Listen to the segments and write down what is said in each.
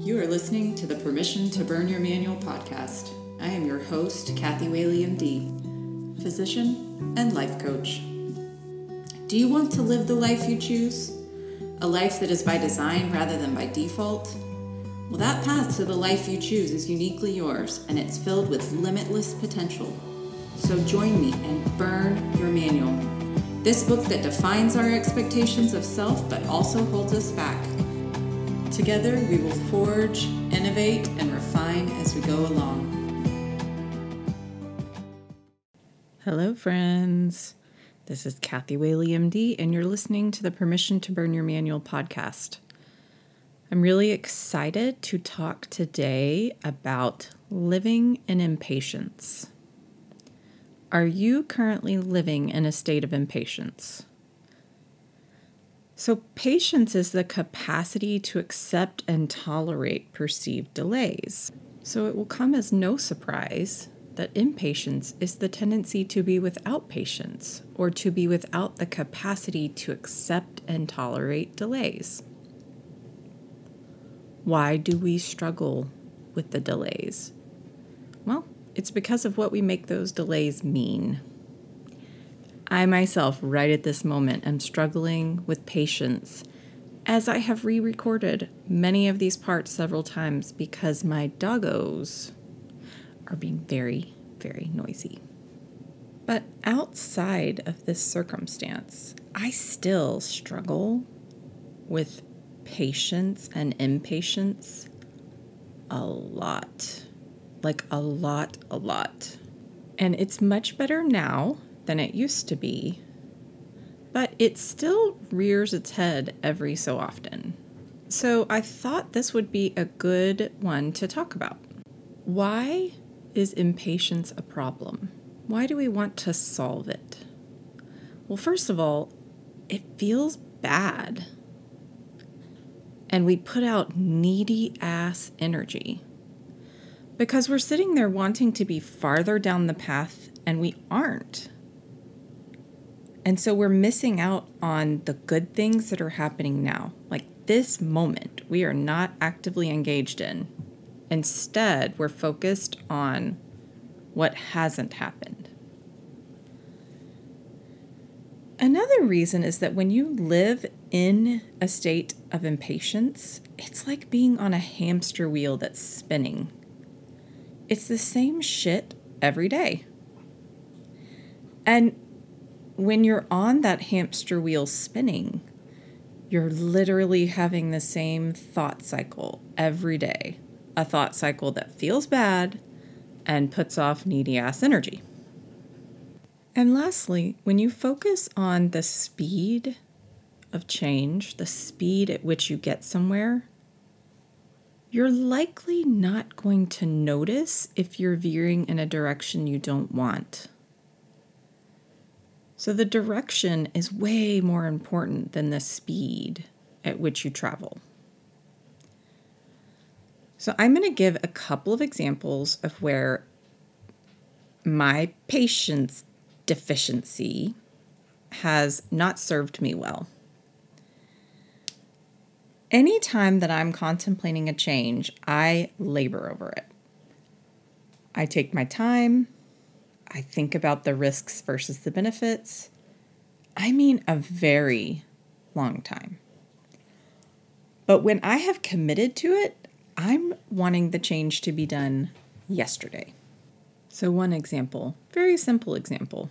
You are listening to the Permission to Burn Your Manual podcast. I am your host, Kathy Whaley, MD, physician and life coach. Do you want to live the life you choose? A life that is by design rather than by default? Well, that path to the life you choose is uniquely yours and it's filled with limitless potential. So join me and burn your manual. This book that defines our expectations of self but also holds us back. Together, we will forge, innovate, and refine as we go along. Hello, friends. This is Kathy Whaley, MD, and you're listening to the Permission to Burn Your Manual podcast. I'm really excited to talk today about living in impatience. Are you currently living in a state of impatience? So, patience is the capacity to accept and tolerate perceived delays. So, it will come as no surprise that impatience is the tendency to be without patience or to be without the capacity to accept and tolerate delays. Why do we struggle with the delays? Well, it's because of what we make those delays mean. I myself, right at this moment, am struggling with patience as I have re recorded many of these parts several times because my doggos are being very, very noisy. But outside of this circumstance, I still struggle with patience and impatience a lot. Like a lot, a lot. And it's much better now than it used to be, but it still rears its head every so often. So I thought this would be a good one to talk about. Why is impatience a problem? Why do we want to solve it? Well, first of all, it feels bad. And we put out needy ass energy because we're sitting there wanting to be farther down the path and we aren't. And so we're missing out on the good things that are happening now. Like this moment, we are not actively engaged in. Instead, we're focused on what hasn't happened. Another reason is that when you live in a state of impatience, it's like being on a hamster wheel that's spinning. It's the same shit every day. And when you're on that hamster wheel spinning, you're literally having the same thought cycle every day. A thought cycle that feels bad and puts off needy ass energy. And lastly, when you focus on the speed of change, the speed at which you get somewhere, you're likely not going to notice if you're veering in a direction you don't want. So the direction is way more important than the speed at which you travel. So I'm going to give a couple of examples of where my patience deficiency has not served me well. Anytime that I'm contemplating a change, I labor over it. I take my time, I think about the risks versus the benefits. I mean, a very long time. But when I have committed to it, I'm wanting the change to be done yesterday. So, one example, very simple example.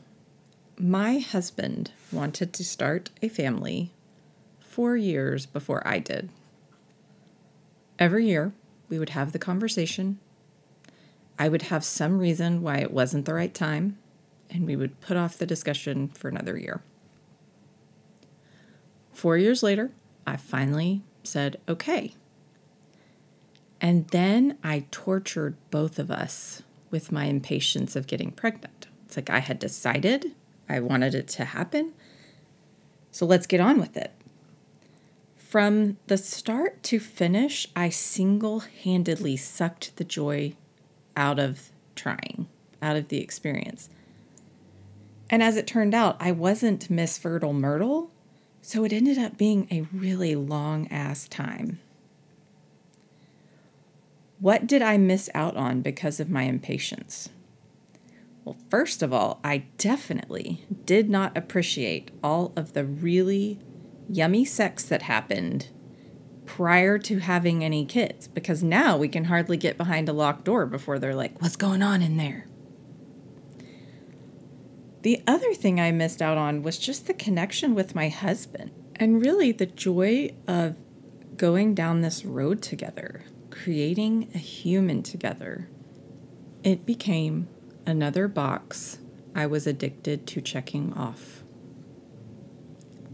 My husband wanted to start a family four years before I did. Every year, we would have the conversation I would have some reason why it wasn't the right time, and we would put off the discussion for another year. Four years later, I finally said, okay. And then I tortured both of us with my impatience of getting pregnant. It's like I had decided I wanted it to happen. So let's get on with it. From the start to finish, I single handedly sucked the joy out of trying, out of the experience. And as it turned out, I wasn't Miss Fertile Myrtle, so it ended up being a really long ass time. What did I miss out on because of my impatience? Well, first of all, I definitely did not appreciate all of the really yummy sex that happened prior to having any kids because now we can hardly get behind a locked door before they're like, What's going on in there? The other thing I missed out on was just the connection with my husband and really the joy of going down this road together, creating a human together. It became another box I was addicted to checking off.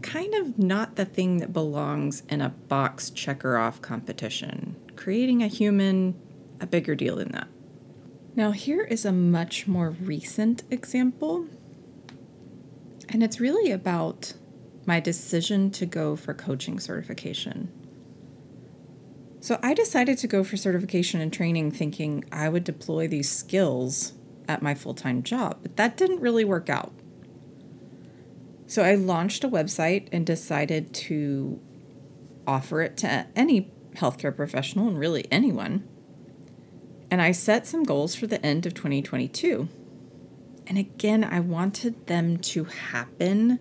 Kind of not the thing that belongs in a box checker off competition. Creating a human, a bigger deal than that. Now, here is a much more recent example, and it's really about my decision to go for coaching certification. So I decided to go for certification and training thinking I would deploy these skills at my full time job, but that didn't really work out. So I launched a website and decided to offer it to any healthcare professional and really anyone. And I set some goals for the end of 2022. And again, I wanted them to happen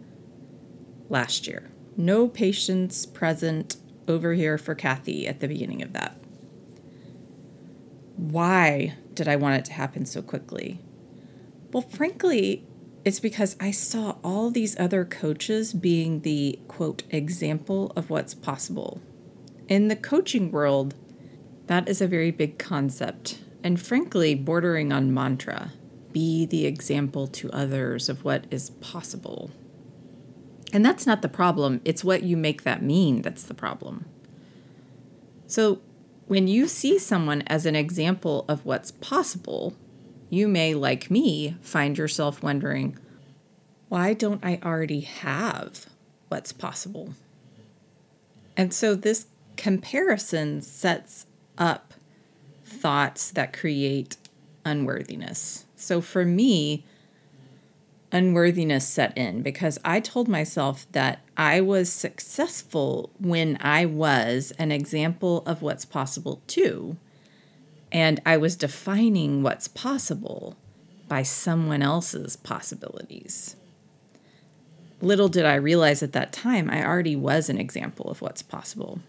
last year. No patience present over here for Kathy at the beginning of that. Why did I want it to happen so quickly? Well, frankly, it's because I saw all these other coaches being the quote example of what's possible. In the coaching world, that is a very big concept, and frankly, bordering on mantra. Be the example to others of what is possible. And that's not the problem, it's what you make that mean that's the problem. So, when you see someone as an example of what's possible, you may, like me, find yourself wondering, why don't I already have what's possible? And so this comparison sets up thoughts that create unworthiness. So for me, unworthiness set in because I told myself that I was successful when I was an example of what's possible too. And I was defining what's possible by someone else's possibilities. Little did I realize at that time, I already was an example of what's possible.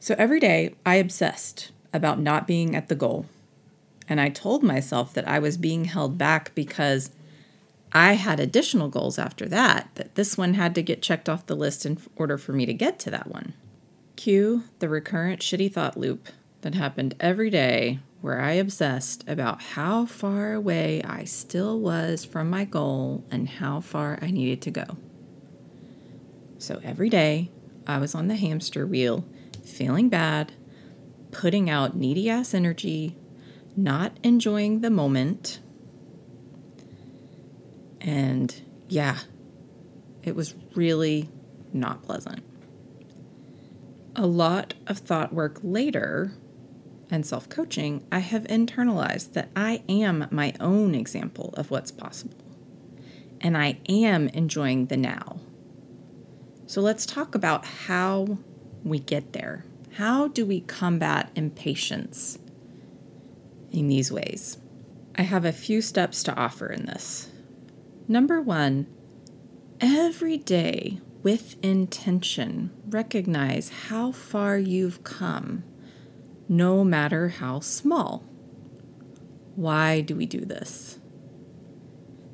So every day, I obsessed about not being at the goal and I told myself that I was being held back because I had additional goals after that, that this one had to get checked off the list in order for me to get to that one. Cue the recurrent shitty thought loop that happened every day where I obsessed about how far away I still was from my goal and how far I needed to go. So every day I was on the hamster wheel, feeling bad, putting out needy ass energy, not enjoying the moment. And yeah, it was really not pleasant. A lot of thought work later and self coaching, I have internalized that I am my own example of what's possible. And I am enjoying the now. So let's talk about how we get there. How do we combat impatience in these ways. I have a few steps to offer in this. Number one, every day with intention, recognize how far you've come, no matter how small. Why do we do this?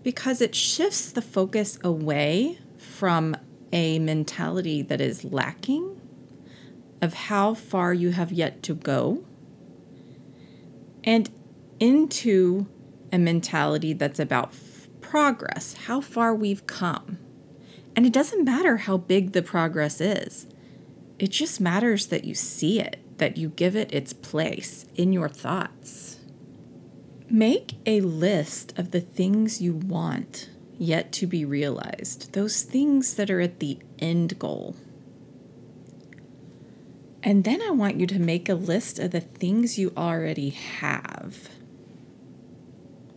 Because it shifts the focus away from a mentality that is lacking of how far you have yet to go and into a mentality that's about f- progress, how far we've come. And it doesn't matter how big the progress is, it just matters that you see it, that you give it its place in your thoughts. Make a list of the things you want yet to be realized, those things that are at the end goal. And then I want you to make a list of the things you already have.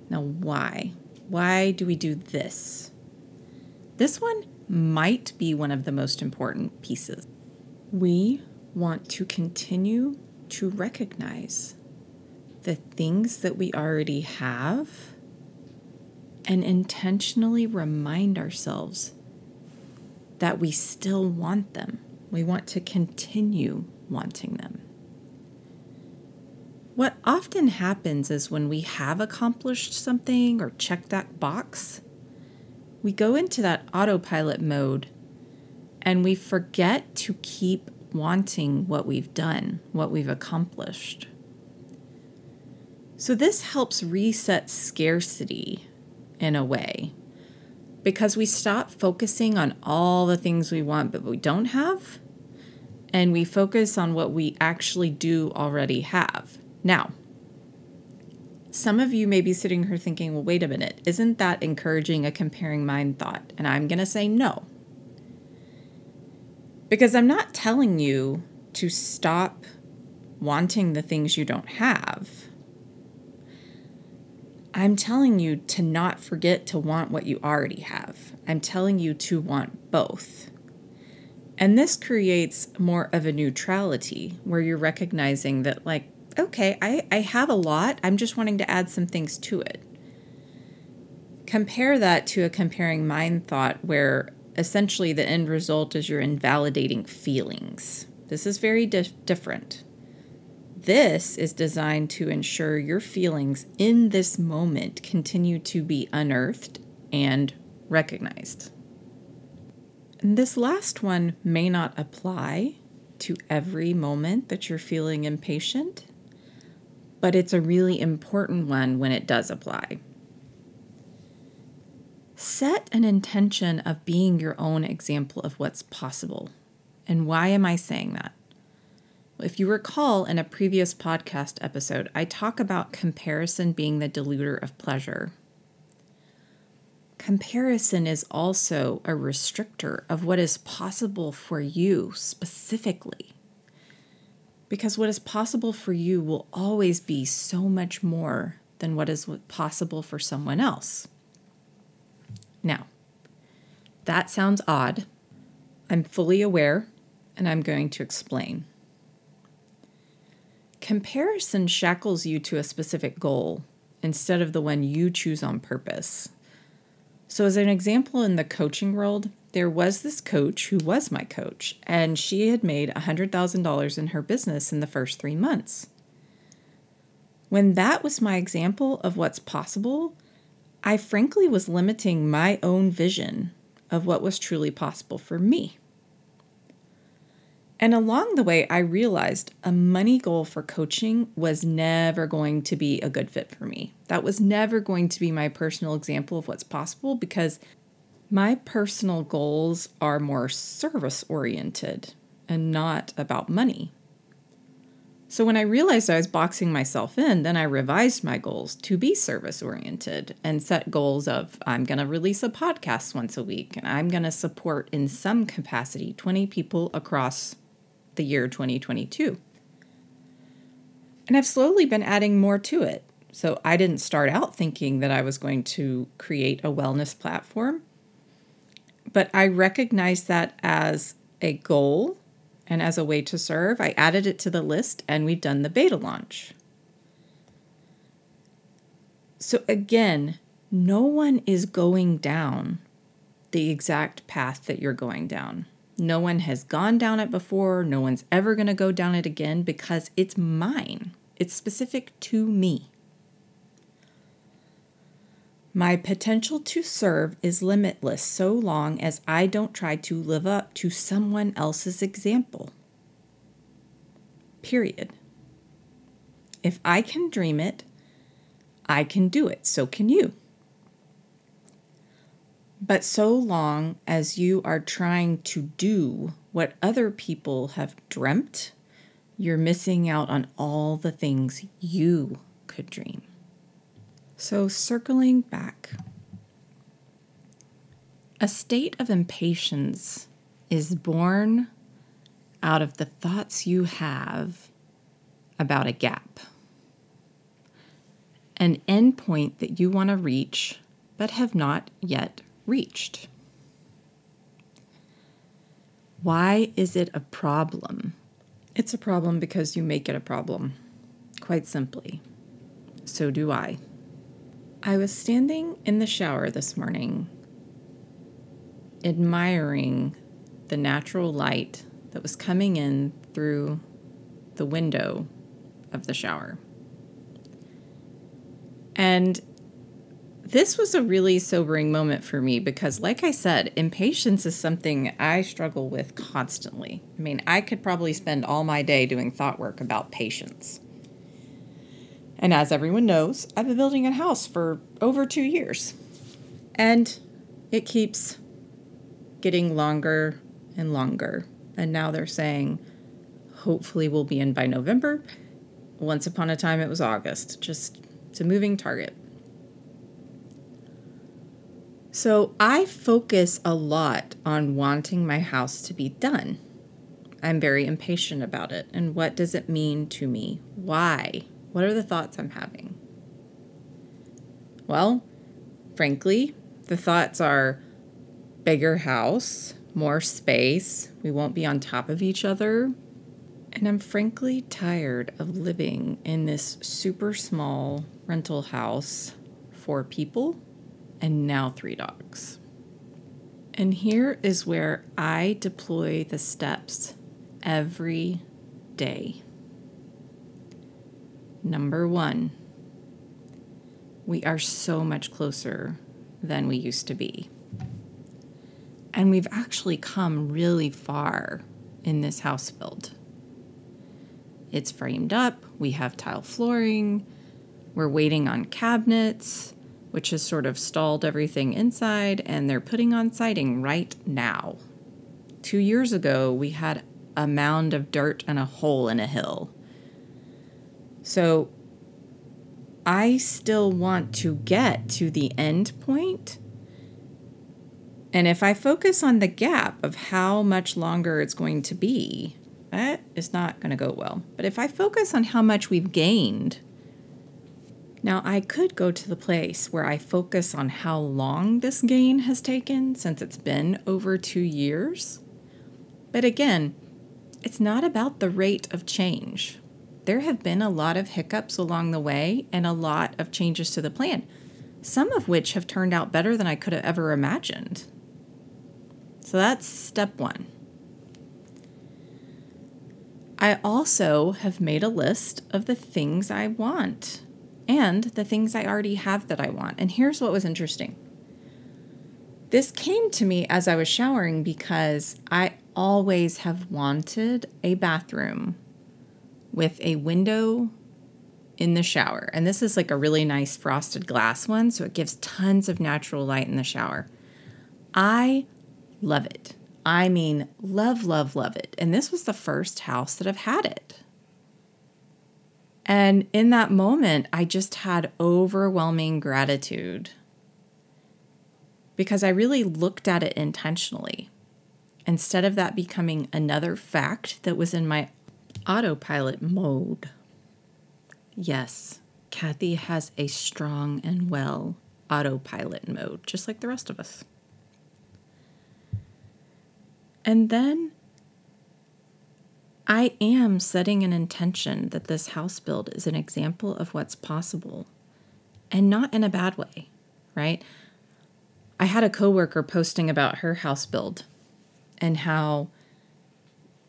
Now, why? Why do we do this? This one might be one of the most important pieces. We want to continue to recognize the things that we already have and intentionally remind ourselves that we still want them. We want to continue wanting them. What often happens is when we have accomplished something or checked that box, we go into that autopilot mode and we forget to keep wanting what we've done, what we've accomplished. So, this helps reset scarcity in a way because we stop focusing on all the things we want but we don't have, and we focus on what we actually do already have. Now, some of you may be sitting here thinking, well, wait a minute, isn't that encouraging a comparing mind thought? And I'm going to say no. Because I'm not telling you to stop wanting the things you don't have. I'm telling you to not forget to want what you already have. I'm telling you to want both. And this creates more of a neutrality where you're recognizing that, like, okay, I, I have a lot. I'm just wanting to add some things to it. Compare that to a comparing mind thought where essentially the end result is you're invalidating feelings. This is very di- different. This is designed to ensure your feelings in this moment continue to be unearthed and recognized. And this last one may not apply to every moment that you're feeling impatient, but it's a really important one when it does apply. Set an intention of being your own example of what's possible. And why am I saying that? If you recall in a previous podcast episode, I talk about comparison being the diluter of pleasure. Comparison is also a restrictor of what is possible for you specifically. Because what is possible for you will always be so much more than what is possible for someone else. Now, that sounds odd. I'm fully aware, and I'm going to explain. Comparison shackles you to a specific goal instead of the one you choose on purpose. So, as an example, in the coaching world, there was this coach who was my coach, and she had made $100,000 in her business in the first three months. When that was my example of what's possible, I frankly was limiting my own vision of what was truly possible for me. And along the way, I realized a money goal for coaching was never going to be a good fit for me. That was never going to be my personal example of what's possible because my personal goals are more service oriented and not about money. So when I realized I was boxing myself in, then I revised my goals to be service oriented and set goals of I'm going to release a podcast once a week and I'm going to support in some capacity 20 people across the year 2022. And I've slowly been adding more to it. So I didn't start out thinking that I was going to create a wellness platform, but I recognized that as a goal and as a way to serve. I added it to the list and we've done the beta launch. So again, no one is going down the exact path that you're going down. No one has gone down it before. No one's ever going to go down it again because it's mine. It's specific to me. My potential to serve is limitless so long as I don't try to live up to someone else's example. Period. If I can dream it, I can do it. So can you. But so long as you are trying to do what other people have dreamt, you're missing out on all the things you could dream. So, circling back, a state of impatience is born out of the thoughts you have about a gap, an endpoint that you want to reach but have not yet reached. Why is it a problem It's a problem because you make it a problem, quite simply. So do I. I was standing in the shower this morning, admiring the natural light that was coming in through the window of the shower. And this was a really sobering moment for me because, like I said, impatience is something I struggle with constantly. I mean, I could probably spend all my day doing thought work about patience. And as everyone knows, I've been building a house for over two years. And it keeps getting longer and longer. And now they're saying, hopefully, we'll be in by November. Once upon a time, it was August. Just, it's a moving target. So I focus a lot on wanting my house to be done. I'm very impatient about it. And what does it mean to me? Why? What are the thoughts I'm having? Well, frankly, the thoughts are bigger house, more space, we won't be on top of each other. And I'm frankly tired of living in this super small rental house four people and now three dogs. And here is where I deploy the steps every day. Number one, we are so much closer than we used to be. And we've actually come really far in this house build. It's framed up, we have tile flooring, we're waiting on cabinets, which has sort of stalled everything inside, and they're putting on siding right now. Two years ago, we had a mound of dirt and a hole in a hill. So I still want to get to the end point. And if I focus on the gap of how much longer it's going to be, that is not going to go well. But if I focus on how much we've gained now, I could go to the place where I focus on how long this gain has taken since it's been over two years. But again, it's not about the rate of change. There have been a lot of hiccups along the way and a lot of changes to the plan, some of which have turned out better than I could have ever imagined. So that's step one. I also have made a list of the things I want and the things I already have that I want. And here's what was interesting this came to me as I was showering because I always have wanted a bathroom with a window in the shower. And this is like a really nice frosted glass one, so it gives tons of natural light in the shower. I love it. I mean, love, love, love it. And this was the first house that I've had it. And in that moment, I just had overwhelming gratitude because I really looked at it intentionally. Instead of that becoming another fact that was in my autopilot mode. Yes, Kathy has a strong and well autopilot mode, just like the rest of us. And then I am setting an intention that this house build is an example of what's possible and not in a bad way, right? I had a coworker posting about her house build and how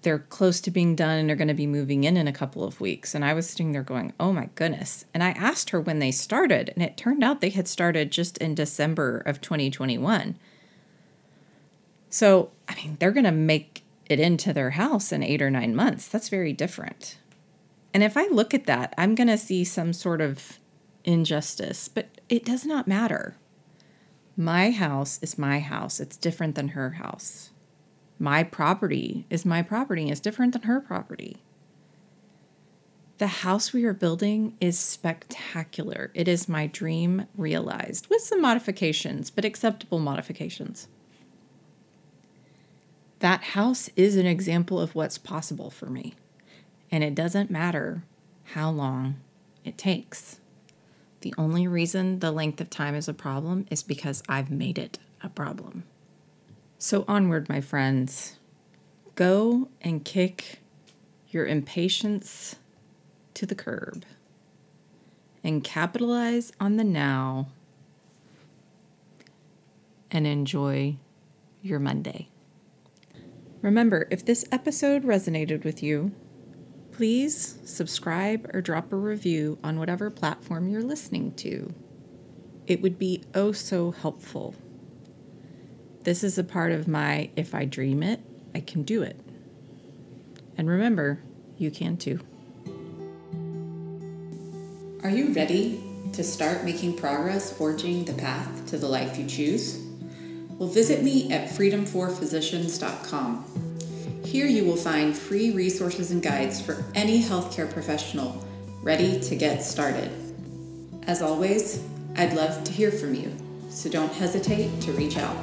they're close to being done and they're going to be moving in in a couple of weeks. And I was sitting there going, oh my goodness. And I asked her when they started, and it turned out they had started just in December of 2021. So, I mean, they're going to make it into their house in eight or nine months. That's very different. And if I look at that, I'm going to see some sort of injustice, but it does not matter. My house is my house. It's different than her house. My property is my property. It's different than her property. The house we are building is spectacular. It is my dream realized with some modifications, but acceptable modifications that house is an example of what's possible for me. And it doesn't matter how long it takes. The only reason the length of time is a problem is because I've made it a problem. So, onward, my friends. Go and kick your impatience to the curb and capitalize on the now and enjoy your Monday. Remember, if this episode resonated with you, please subscribe or drop a review on whatever platform you're listening to. It would be oh so helpful. This is a part of my if I dream it, I can do it. And remember, you can too. Are you ready to start making progress forging the path to the life you choose? Well, visit me at freedomforphysicians.com. Here you will find free resources and guides for any healthcare professional ready to get started. As always, I'd love to hear from you, so don't hesitate to reach out.